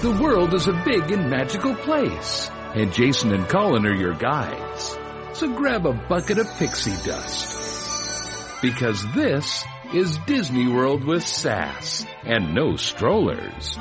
The world is a big and magical place, and Jason and Colin are your guides. So grab a bucket of pixie dust. Because this is Disney World with sass and no strollers.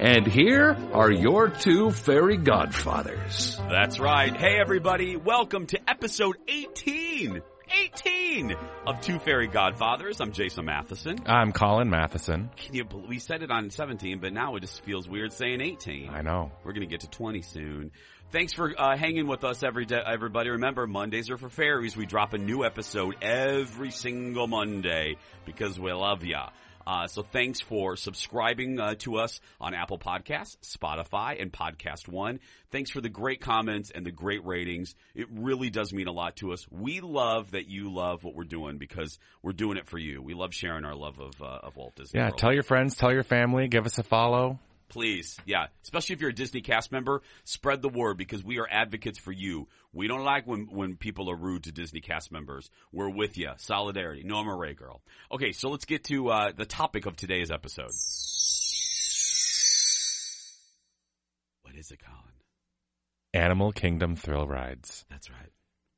And here are your two fairy godfathers. That's right. Hey everybody, welcome to episode 18. 18 of Two Fairy Godfathers. I'm Jason Matheson. I'm Colin Matheson. Can you believe we said it on 17, but now it just feels weird saying 18. I know. We're going to get to 20 soon. Thanks for uh, hanging with us every day, everybody. Remember, Mondays are for fairies. We drop a new episode every single Monday because we love ya. Uh, so thanks for subscribing uh, to us on Apple Podcasts, Spotify, and Podcast One. Thanks for the great comments and the great ratings. It really does mean a lot to us. We love that you love what we're doing because we're doing it for you. We love sharing our love of, uh, of Walt Disney. Yeah, World. tell your friends, tell your family, give us a follow. Please, yeah. Especially if you're a Disney cast member, spread the word because we are advocates for you. We don't like when, when people are rude to Disney cast members. We're with you. Solidarity. No, I'm a Ray girl. Okay, so let's get to uh, the topic of today's episode. What is it, Colin? Animal Kingdom thrill rides. That's right.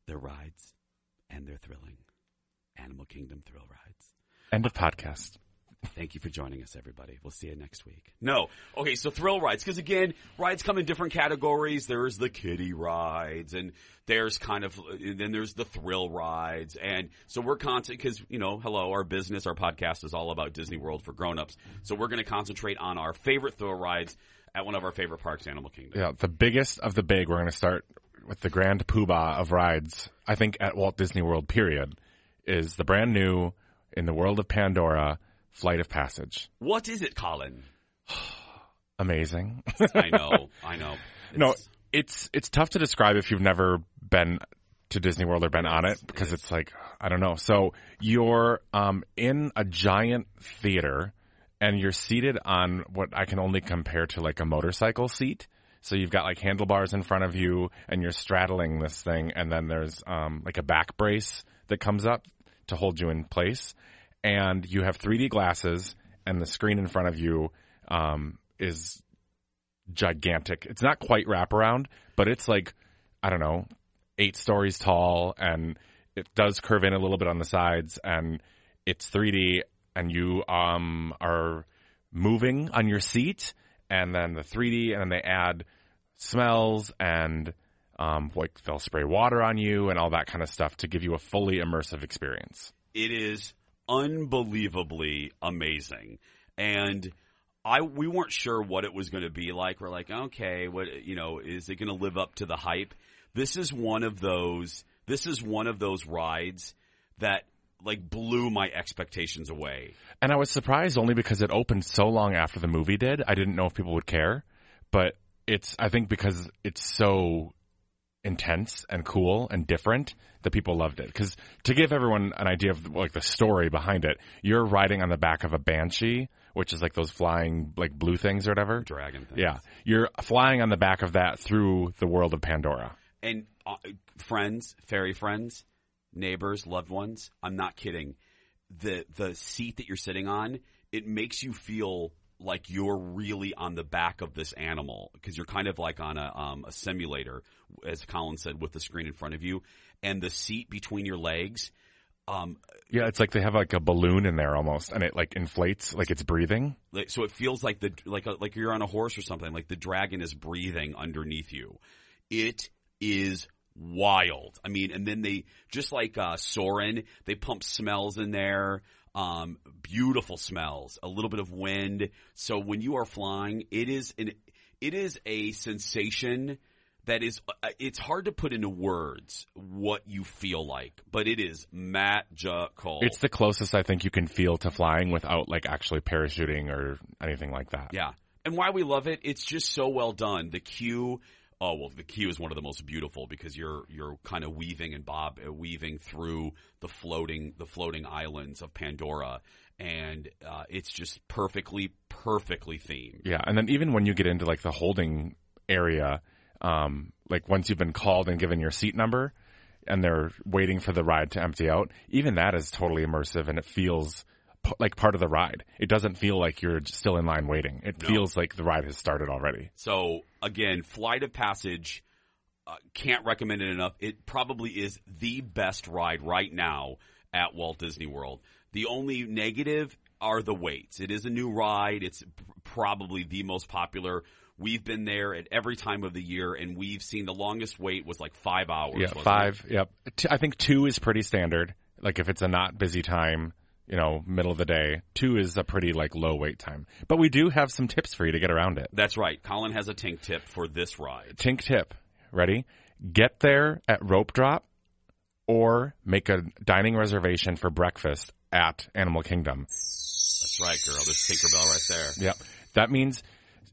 They're rides and they're thrilling. Animal Kingdom thrill rides. End of podcast. Thank you for joining us, everybody. We'll see you next week. No. Okay, so thrill rides. Because again, rides come in different categories. There's the kiddie rides, and there's kind of, then there's the thrill rides. And so we're constant, because, you know, hello, our business, our podcast is all about Disney World for grown-ups. So we're going to concentrate on our favorite thrill rides at one of our favorite parks, Animal Kingdom. Yeah, the biggest of the big. We're going to start with the grand poobah of rides. I think at Walt Disney World, period, is the brand new in the world of Pandora Flight of Passage. What is it, Colin? Amazing. I know, I know. no, It's- it's it's tough to describe if you've never been to Disney World or been on it because it's like I don't know. So you're um, in a giant theater and you're seated on what I can only compare to like a motorcycle seat. So you've got like handlebars in front of you and you're straddling this thing and then there's um, like a back brace that comes up to hold you in place and you have 3D glasses and the screen in front of you um, is gigantic. It's not quite wraparound, but it's like I don't know, eight stories tall, and it does curve in a little bit on the sides, and it's 3D, and you um are moving on your seat, and then the 3D, and then they add smells and um like they'll spray water on you and all that kind of stuff to give you a fully immersive experience. it is unbelievably amazing. And i we weren't sure what it was going to be like. We're like okay what you know is it going to live up to the hype? This is one of those this is one of those rides that like blew my expectations away. And I was surprised only because it opened so long after the movie did. I didn't know if people would care, but it's I think because it's so intense and cool and different that people loved it. Because to give everyone an idea of like the story behind it, you're riding on the back of a banshee, which is like those flying like blue things or whatever. dragon thing Yeah, you're flying on the back of that through the world of Pandora. and uh, friends, fairy friends, neighbors, loved ones. I'm not kidding. The the seat that you're sitting on, it makes you feel like you're really on the back of this animal because you're kind of like on a um, a simulator, as Colin said, with the screen in front of you, and the seat between your legs. Um, Yeah, it's like they have like a balloon in there almost, and it like inflates like it's breathing. like, so it feels like the like a, like you're on a horse or something. Like the dragon is breathing underneath you. It is wild. I mean, and then they just like uh, Soren, they pump smells in there. Um, beautiful smells, a little bit of wind. So when you are flying, it is an it is a sensation that is uh, it's hard to put into words what you feel like, but it is magical. It's the closest I think you can feel to flying without like actually parachuting or anything like that. Yeah. And why we love it, it's just so well done. The queue, oh well, the queue is one of the most beautiful because you're you're kind of weaving and bob uh, weaving through the floating the floating islands of Pandora, and uh, it's just perfectly perfectly themed. Yeah, and then even when you get into like the holding area, um, like once you've been called and given your seat number, and they're waiting for the ride to empty out, even that is totally immersive and it feels like part of the ride. It doesn't feel like you're still in line waiting. It No. feels like the ride has started already. So again, Flight of Passage, uh, can't recommend it enough. It probably is the best ride right now at Walt Disney World. The only negative are the waits. It is a new ride. It's probably the most popular. We've been there at every time of the year, and we've seen the longest wait was like five hours. Yeah, wasn't it? five. Yep. I think two is pretty standard. Like if it's a not busy time, you know, middle of the day, two is a pretty like low wait time. But we do have some tips for you to get around it. That's right. Colin has a Tink tip for this ride. Tink tip. Ready? Get there at rope drop or make a dining reservation for breakfast at Animal Kingdom. That's right, girl. This Tinkerbell right there. Yep. That means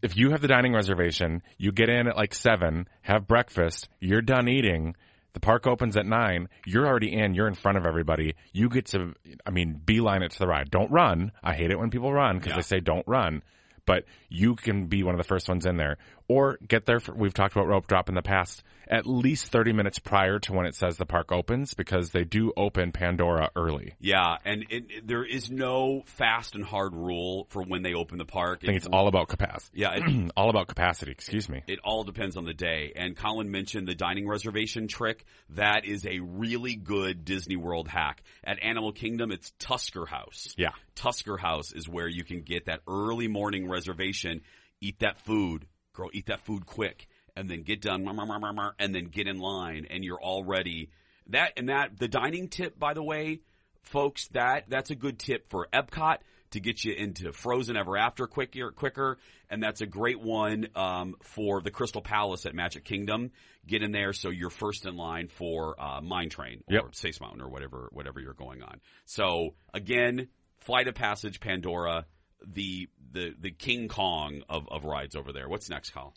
if you have the dining reservation, you get in at like seven, have breakfast, you're done eating. The park opens at nine. You're already in. You're in front of everybody. You get to, I mean, beeline it to the ride. Don't run. I hate it when people run because Yeah. they say don't run. But you can be one of the first ones in there, or get there. For, we've talked about rope drop in the past. At least thirty minutes prior to when it says the park opens, because they do open Pandora early. Yeah, and it, it- there is no fast and hard rule for when they open the park. I think it's all about capacity. yeah, it, all about capacity. Excuse me. it all depends on the day. And Colin mentioned the dining reservation trick. That is a really good Disney World hack. At Animal Kingdom, it's Tusker House. Yeah. Tusker House is where you can get that early morning reservation, eat that food, girl, eat that food quick, and then get done, and then get in line, and you're all ready. That and that the dining tip, by the way, folks, that that's a good tip for Epcot to get you into Frozen Ever After quicker, quicker, and that's a great one um, for the Crystal Palace at Magic Kingdom. Get in there so you're first in line for uh, Mine Train or Yep. Space Mountain or whatever whatever you're going on. So again, Flight of Passage, Pandora, the the the King Kong of, of rides over there. What's next, Kyle?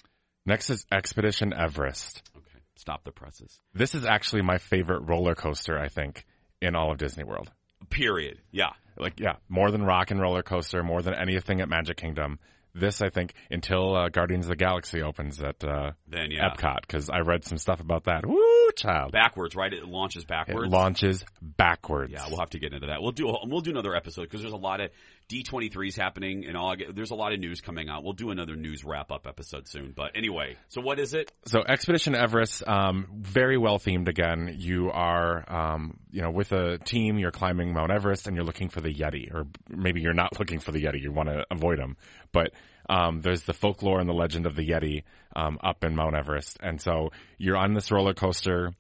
Next is Expedition Everest. Okay, stop the presses. This is actually my favorite roller coaster, I think, in all of Disney World. Period. Yeah. Like, yeah, more than Rock and Roller Coaster, more than anything at Magic Kingdom. This, I think, until uh, Guardians of the Galaxy opens at uh, Then yeah. Epcot, because I read some stuff about that. Woo, child! Backwards, right? It launches It backwards. launches backwards. Yeah, we'll have to get into that. We'll do we'll do another episode because there's a lot of D23s happening in August. There's a lot of news coming out. We'll do another news wrap up episode soon. But anyway, so what is it? So Expedition Everest, um, very well themed again. You are, um, you know, with a team, you're climbing Mount Everest and you're looking for the Yeti, or maybe you're not looking for the Yeti, you want to avoid them. But, um, there's the folklore and the legend of the Yeti, um, up in Mount Everest. And so you're on this roller coaster.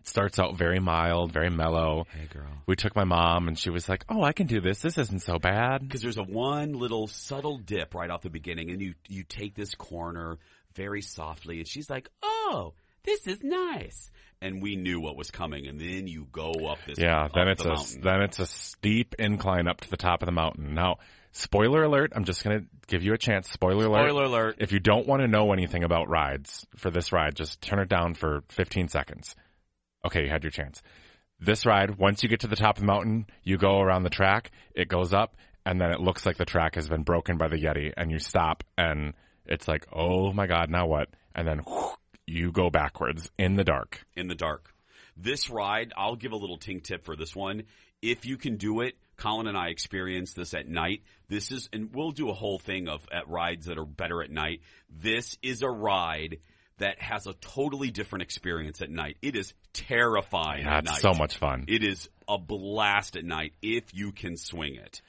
It starts out very mild, very mellow. Hey, girl. We took my mom and she was like, Oh, I can do this. This isn't so bad. Because there's a one little subtle dip right off the beginning, and you you take this corner very softly, and she's like, "Oh, this is nice." And we knew what was coming, and then you go up this. Yeah, up then it's the a mountain. then it's a steep incline up to the top of the mountain. Now, spoiler alert! I'm just gonna give you a chance. Spoiler, alert! Spoiler alert. If you don't want to know anything about rides for this ride, just turn it down for 15 seconds. Okay, you had your chance. This ride, once you get to the top of the mountain, you go around the track. It goes up, and then it looks like the track has been broken by the Yeti, and you stop, and it's like, oh my god, now what? And then whew, you go backwards in the dark. in the dark. This ride, I'll give a little tink tip for this one. If you can do it, Colin and I experienced this at night. This is, and we'll do a whole thing of at rides that are better at night. This is a ride that has a totally different experience at night. It is terrifying at That's night. so much fun. It is a blast at night if you can swing it.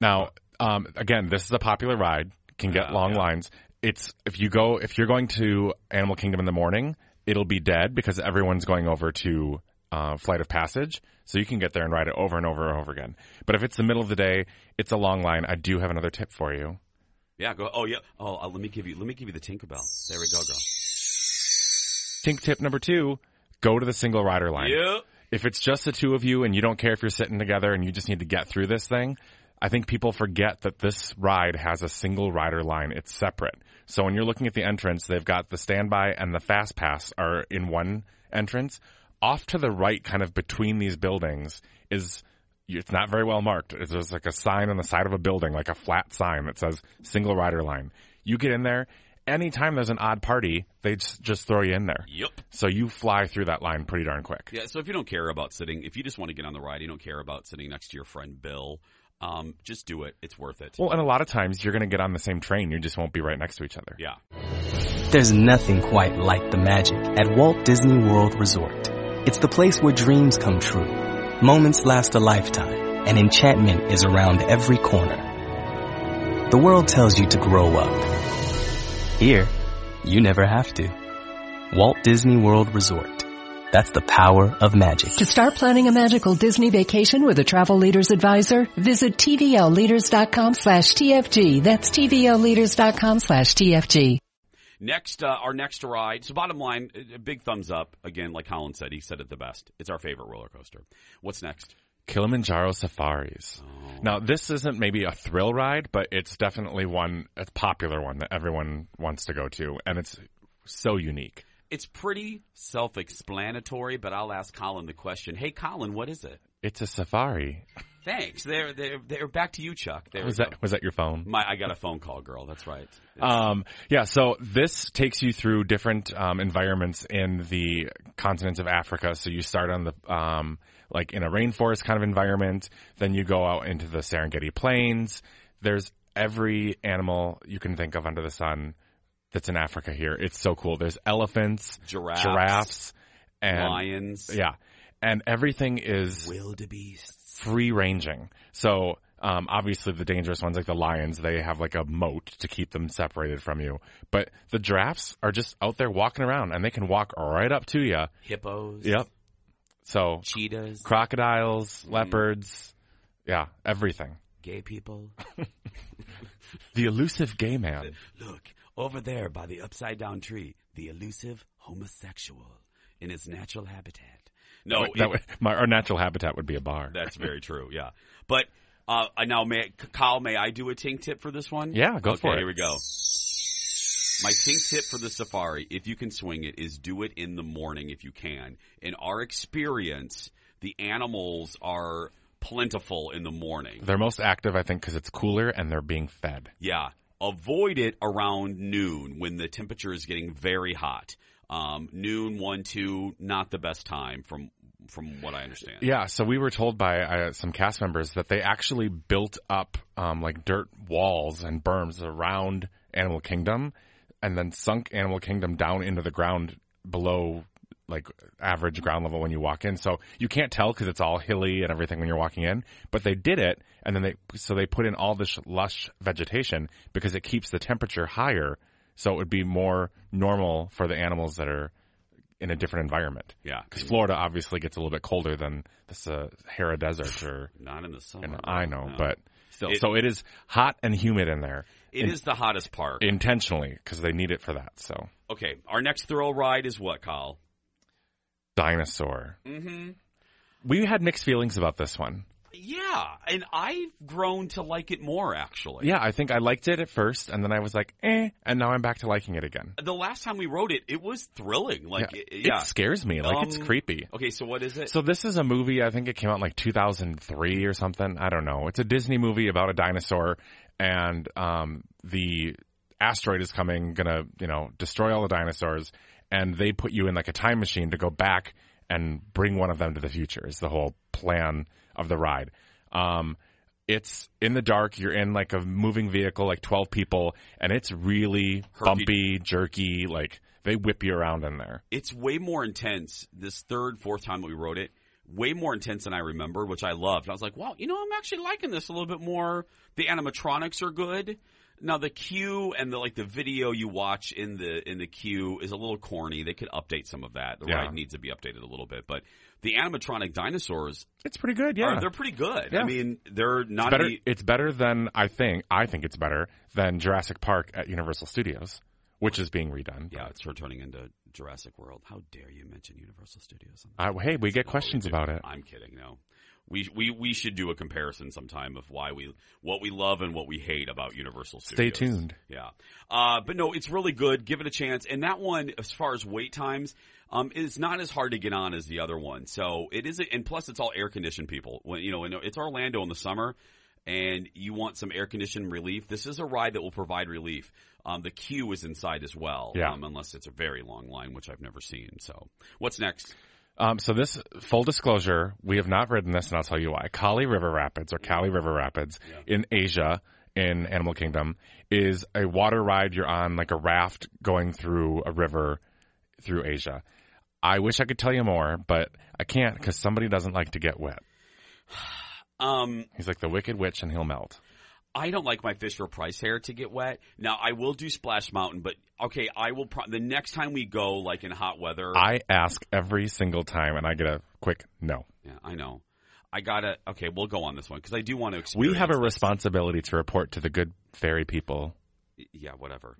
Now, um, again, this is a popular ride. Can get Yeah, long yeah. lines. It's if you go if you're going to Animal Kingdom in the morning, it'll be dead because everyone's going over to uh, Flight of Passage. So you can get there and ride it over and over and over again. But if it's the middle of the day, it's a long line. I do have another tip for you. Yeah, go. Oh yeah. Oh, uh, let me give you. Let me give you the Tinkerbell. There we go, girl. Tink tip number two: go to the single rider line. Yep. if it's just the two of you and you don't care if you're sitting together and you just need to get through this thing, I think people forget that this ride has a single rider line. It's separate. So when you're looking at the entrance, they've got the standby and the fast pass are in one entrance. Off to the right, kind of between these buildings, is it's not very well marked. It's just like a sign on the side of a building, like a flat sign that says single rider line. You get in there. Anytime there's an odd party, they just, just throw you in there. Yep. So you fly through that line pretty darn quick. Yeah, so if you don't care about sitting, if you just want to get on the ride, you don't care about sitting next to your friend Bill, Um, just do it. It's worth it. Well, and a lot of times you're going to get on the same train. You just won't be right next to each other. Yeah. There's nothing quite like the magic at Walt Disney World Resort. It's the place where dreams come true, moments last a lifetime, and enchantment is around every corner. The world tells you to grow up. Here, you never have to. Walt Disney World Resort. That's the power of magic. To start planning a magical Disney vacation with a travel leaders advisor, visit tvlleaders.com slash TFG. That's tvlleaders.com slash TFG. Next, uh, our next ride. So, bottom line, a big thumbs up. Again, like Colin said, he said it the best. It's our favorite roller coaster. What's next? Kilimanjaro Safaris. Oh. Now, this isn't maybe a thrill ride, but it's definitely one, a popular one that everyone wants to go to, and it's so unique. It's pretty self-explanatory, but I'll ask Colin the question. Hey, Colin, what is it? It's a safari. Thanks. They're they're they're back to you, Chuck. There Was that go. was that your phone? My I got a phone call, girl. That's right. It's- Um, yeah, so this takes you through different um, environments in the continents of Africa. So you start on the um, like in a rainforest kind of environment, then you go out into the Serengeti Plains. There's every animal you can think of under the sun that's in Africa here. It's so cool. There's elephants, Giraffes. giraffes, and lions, yeah, and everything is wildebeests. Free ranging. So um, obviously the dangerous ones like the lions, they have like a moat to keep them separated from you. But the giraffes are just out there walking around and they can walk right up to you. hippos. Yep. So Cheetahs. crocodiles, leopards, yeah, everything. gay people. The elusive gay man. Look over there by the upside down tree. The elusive homosexual in his natural habitat. No, that it- would, my, our natural habitat would be a bar. That's very true. Yeah, but uh, now, may Kyle, may I do a tink tip for this one? Yeah, go okay, for it. Here we go. My tink tip for the safari, if you can swing it, is do it in the morning if you can. In our experience, the animals are plentiful in the morning. They're most active, I think, because it's cooler and they're being fed. Yeah. Avoid it around noon when the temperature is getting very hot. Um, noon, one, two, not the best time from from what I understand. Yeah, so we were told by uh, some cast members that they actually built up um, like dirt walls and berms around Animal Kingdom, and then sunk Animal Kingdom down into the ground below like average ground level when you walk in. So you can't tell because it's all hilly and everything when you're walking in. But they did it, and then they so they put in all this lush vegetation because it keeps the temperature higher, so it would be more normal for the animals that are in a different environment. Yeah. Because Florida obviously gets a little bit colder than the Sahara Desert, or Not in the summer. and I know, no. but still, It- so it is hot and humid in there It is the hottest part. intentionally because they need it for that. So okay, our next thrill ride is what, Kyle? dinosaur. Mm-hmm. We had mixed feelings about this one. Yeah, and I've grown to like it more actually. Yeah, I think I liked it at first, and then I was like, eh, and now I'm back to liking it again. The last time we wrote it, it was thrilling. Like, yeah, it, yeah. it scares me. Like it's Um, creepy. Okay, so what is it? So this is a movie. I think it came out in like 2003 or something. I don't know. It's a Disney movie about a dinosaur, and um, the asteroid is coming, gonna you know destroy all the dinosaurs, and they put you in like a time machine to go back and bring one of them to the future. Is the whole plan of the ride. Um, it's in the dark. You're in like a moving vehicle, like 12 people, and it's really Herky- bumpy, jerky. Like they whip you around in there. it's way more intense. This third, fourth time that we wrote it, way more intense than I remember, which I loved. I was like, wow, you know, I'm actually liking this a little bit more. The animatronics are good. Now the queue and the like the video you watch in the in the queue is a little corny. They could update some of that. The Yeah. ride needs to be updated a little bit, but the animatronic dinosaurs It's pretty good. Yeah, are they're pretty good. Yeah. I mean, they're not better. any- It's better than I think. I think it's better than Jurassic Park at Universal Studios, which is being redone. yeah, it's returning into Jurassic World. How dare you mention Universal Studios? Uh, hey, we get questions about it. I'm kidding. No, we we we should do a comparison sometime of why we what we love and what we hate about Universal Stay tuned. Yeah, uh, but no, it's really good. Give it a chance. And that one, as far as wait times, um, is not as hard to get on as the other one. So it is, and plus it's all air conditioned. People, when you know, it's Orlando in the summer. And you want some air conditioned relief? This is a ride that will provide relief. Um, the queue is inside as well, Yeah. um, unless it's a very long line, which I've never seen. So, what's next? Um, so this full disclosure, we have not ridden this, and I'll tell you why. Kali River Rapids or Kali River Rapids in Asia, in Animal Kingdom, is a water ride. You're on like a raft going through a river through Asia. I wish I could tell you more, but I can't because somebody doesn't like to get wet. Um, He's like the Wicked Witch, and he'll melt. I don't like my Fisher Price hair to get wet. Now I will do Splash Mountain, but okay, I will. Pro- the next time we go, like in hot weather, I ask every single time, and I get a quick no. yeah, I know. I gotta. Okay, we'll go on this one because I do want to. We have a this. responsibility to report to the good fairy people. Yeah, whatever.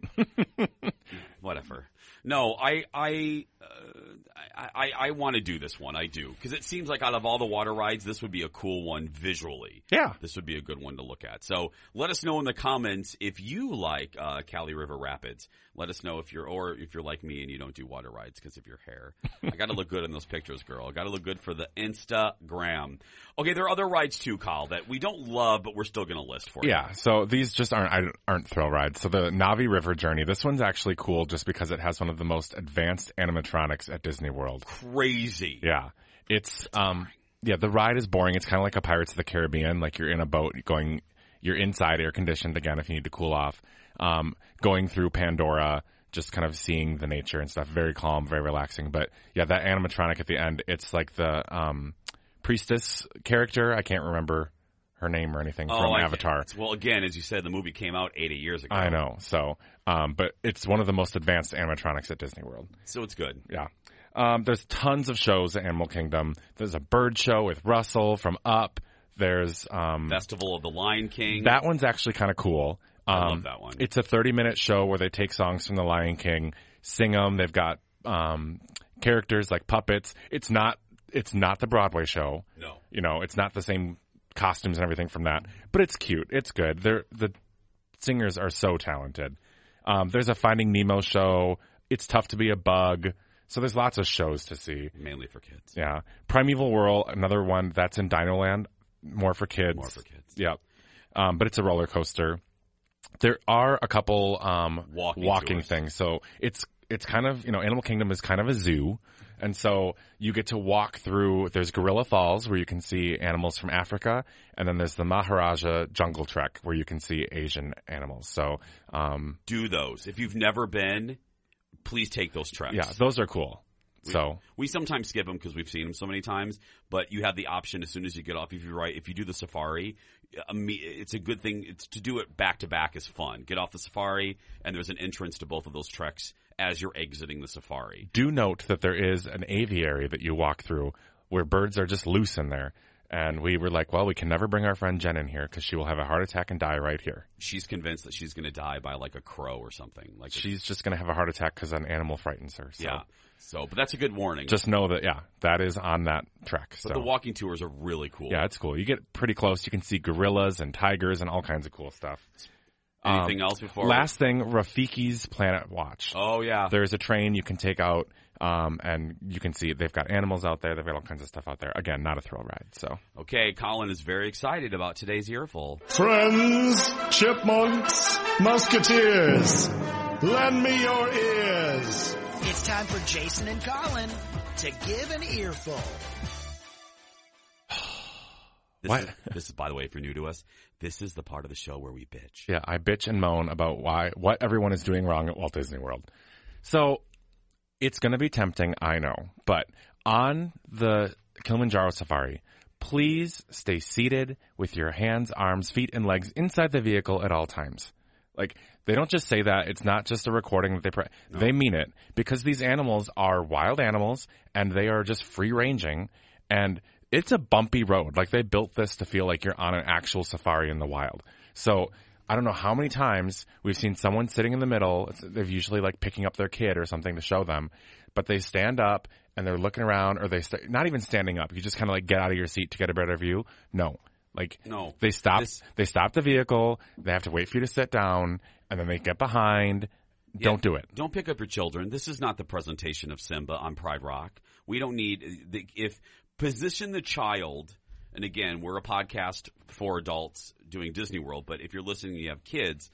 whatever. No, I I uh, I I, I want to do this one. I do because it seems like out of all the water rides, this would be a cool one visually. Yeah. This would be a good one to look at. So let us know in the comments if you like uh, Kali River Rapids. Let us know if you're or if you're like me and you don't do water rides because of your hair. I got to look good in those pictures, girl. I got to look good for the Instagram. Okay, there are other rides too, Kyle, that we don't love, but we're still going to list for you. Yeah, so these just aren't aren't thrill rides. So the Na'vi River Journey, this one's actually cool just because it has one of the most advanced animatronics at Disney World. Crazy. Yeah, it's um yeah the ride is boring. It's kind of like a Pirates of the Caribbean, like you're in a boat going, you're inside air conditioned again if you need to cool off. Um, going through Pandora, just kind of seeing the nature and stuff. Very calm, very relaxing. But yeah, that animatronic at the end, it's like the um priestess character. I can't remember her name or anything from Oh, I Avatar. get. Well, again, as you said, the movie came out 80 years ago. I know. So, um, but it's one of the most advanced animatronics at Disney World. So it's good. Yeah. Um, there's tons of shows at Animal Kingdom. There's a bird show with Russell from Up. There's um, Festival of the Lion King. that one's actually kind of cool. Um, I love that one. It's a 30 minute show where they take songs from The Lion King, sing them. They've got um, characters like puppets. It's not it's not the Broadway show. No. You know, it's not the same costumes and everything from that, but it's cute. It's good. They're the singers are so talented. Um, there's a Finding Nemo show. It's tough to be a bug. So there's lots of shows to see. Mainly for kids. Yeah. Primeval Whirl, another one that's in Dino Land, more for kids. More for kids. Yep. Um, but it's a roller coaster. There are a couple um, Walking tours. things. So it's it's kind of you know Animal Kingdom is kind of a zoo, and so you get to walk through. There's Gorilla Falls where you can see animals from Africa, and then there's the Maharaja Jungle Trek where you can see Asian animals. So um, Do those. If you've never been, please take those treks. yeah, those are cool. So We sometimes skip them because we've seen them so many times, but you have the option as soon as you get off. If you right, if you do the safari, it's a good thing. It's to do it back to back is fun. Get off the safari, and there's an entrance to both of those treks as you're exiting the safari. do note that there is an aviary that you walk through where birds are just loose in there. And we were like, well, we can never bring our friend Jen in here because she will have a heart attack and die right here. She's convinced that she's going to die by like a crow or something. Like She's just going to have a heart attack because an animal frightens her. So yeah. So, but that's a good warning. just know that, yeah, that is on that trek. but so the walking tours are really cool. yeah, it's cool. You get pretty close. You can see gorillas and tigers and all kinds of cool stuff. Anything Um, else before? Last thing, Rafiki's Planet Watch. Oh yeah. There's a train you can take out, um, and you can see they've got animals out there. They've got all kinds of stuff out there. Again, not a thrill ride. So Okay, Colin is very excited about today's earful. Friends, chipmunks, musketeers, lend me your ears. It's time for Jason and Colin to give an earful. This? Is, this is, by the way, if you're new to us, this is the part of the show where we bitch. yeah, I bitch and moan about why what everyone is doing wrong at Walt Disney World. So it's going to be tempting, I know, but on the Kilimanjaro Safari, please stay seated with your hands, arms, feet, and legs inside the vehicle at all times. Like they don't just say that; it's not just a recording that they pre- they mean it because these animals are wild animals and they are just free ranging and it's a bumpy road. Like they built this to feel like you're on an actual safari in the wild. So I don't know how many times we've seen someone sitting in the middle. They're usually like picking up their kid or something to show them, but they stand up and they're looking around, or they st- not even standing up. You just kind of like get out of your seat to get a better view. No, like No. they stop. This- they stop the vehicle. They have to wait for you to sit down, and then they get behind. Don't do it. Don't pick up your children. This is not the presentation of Simba on Pride Rock. We don't need the, if position the child. And again, we're a podcast for adults doing Disney World, but if you're listening, and you have kids.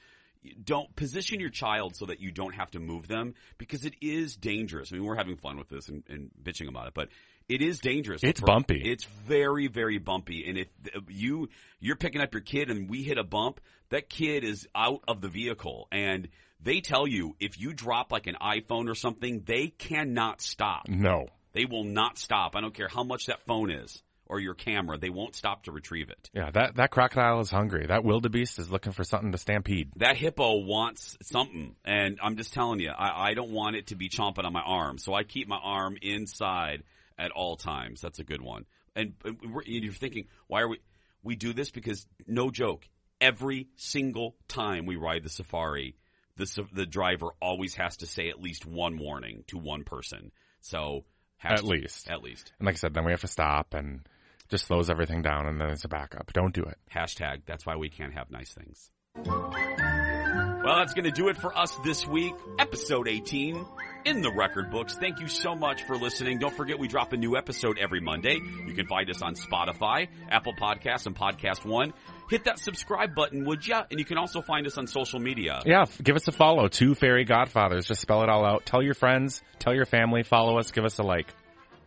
Don't position your child so that you don't have to move them because it is dangerous. I mean, we're having fun with this and, and bitching about it, but It is dangerous. It's For- bumpy. It's very, very bumpy. And if you you're picking up your kid and we hit a bump, that kid is out of the vehicle. And they tell you if you drop like an iPhone or something, they cannot stop. No. They will not stop. I don't care how much that phone is or your camera. They won't stop to retrieve it. Yeah, that, that crocodile is hungry. That wildebeest is looking for something to stampede. That hippo wants something, and I'm just telling you, I, I don't want it to be chomping on my arm, so I keep my arm inside at all times. That's a good one. And, and you're thinking, why are we? We do this because, no joke, every single time we ride the safari, the the driver always has to say at least one warning to one person. So At to- least. at least. And like I said, then we have to stop and just slows everything down and then it's a backup. Don't do it. Hashtag, that's why we can't have nice things. Well, that's going to do it for us this week. Episode 18 in the record books. Thank you so much for listening. Don't forget we drop a new episode every Monday. You can find us on Spotify, Apple Podcasts, and Podcast One. Hit that subscribe button, would ya? And you can also find us on social media. Yeah, give us a follow. Two Fairy Godfathers. Just spell it all out. Tell your friends, tell your family, follow us, give us a like.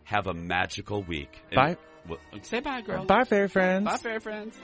Have a magical week. And- Bye. Well, say bye, girl. Bye, fairy friends. Bye, fairy friends.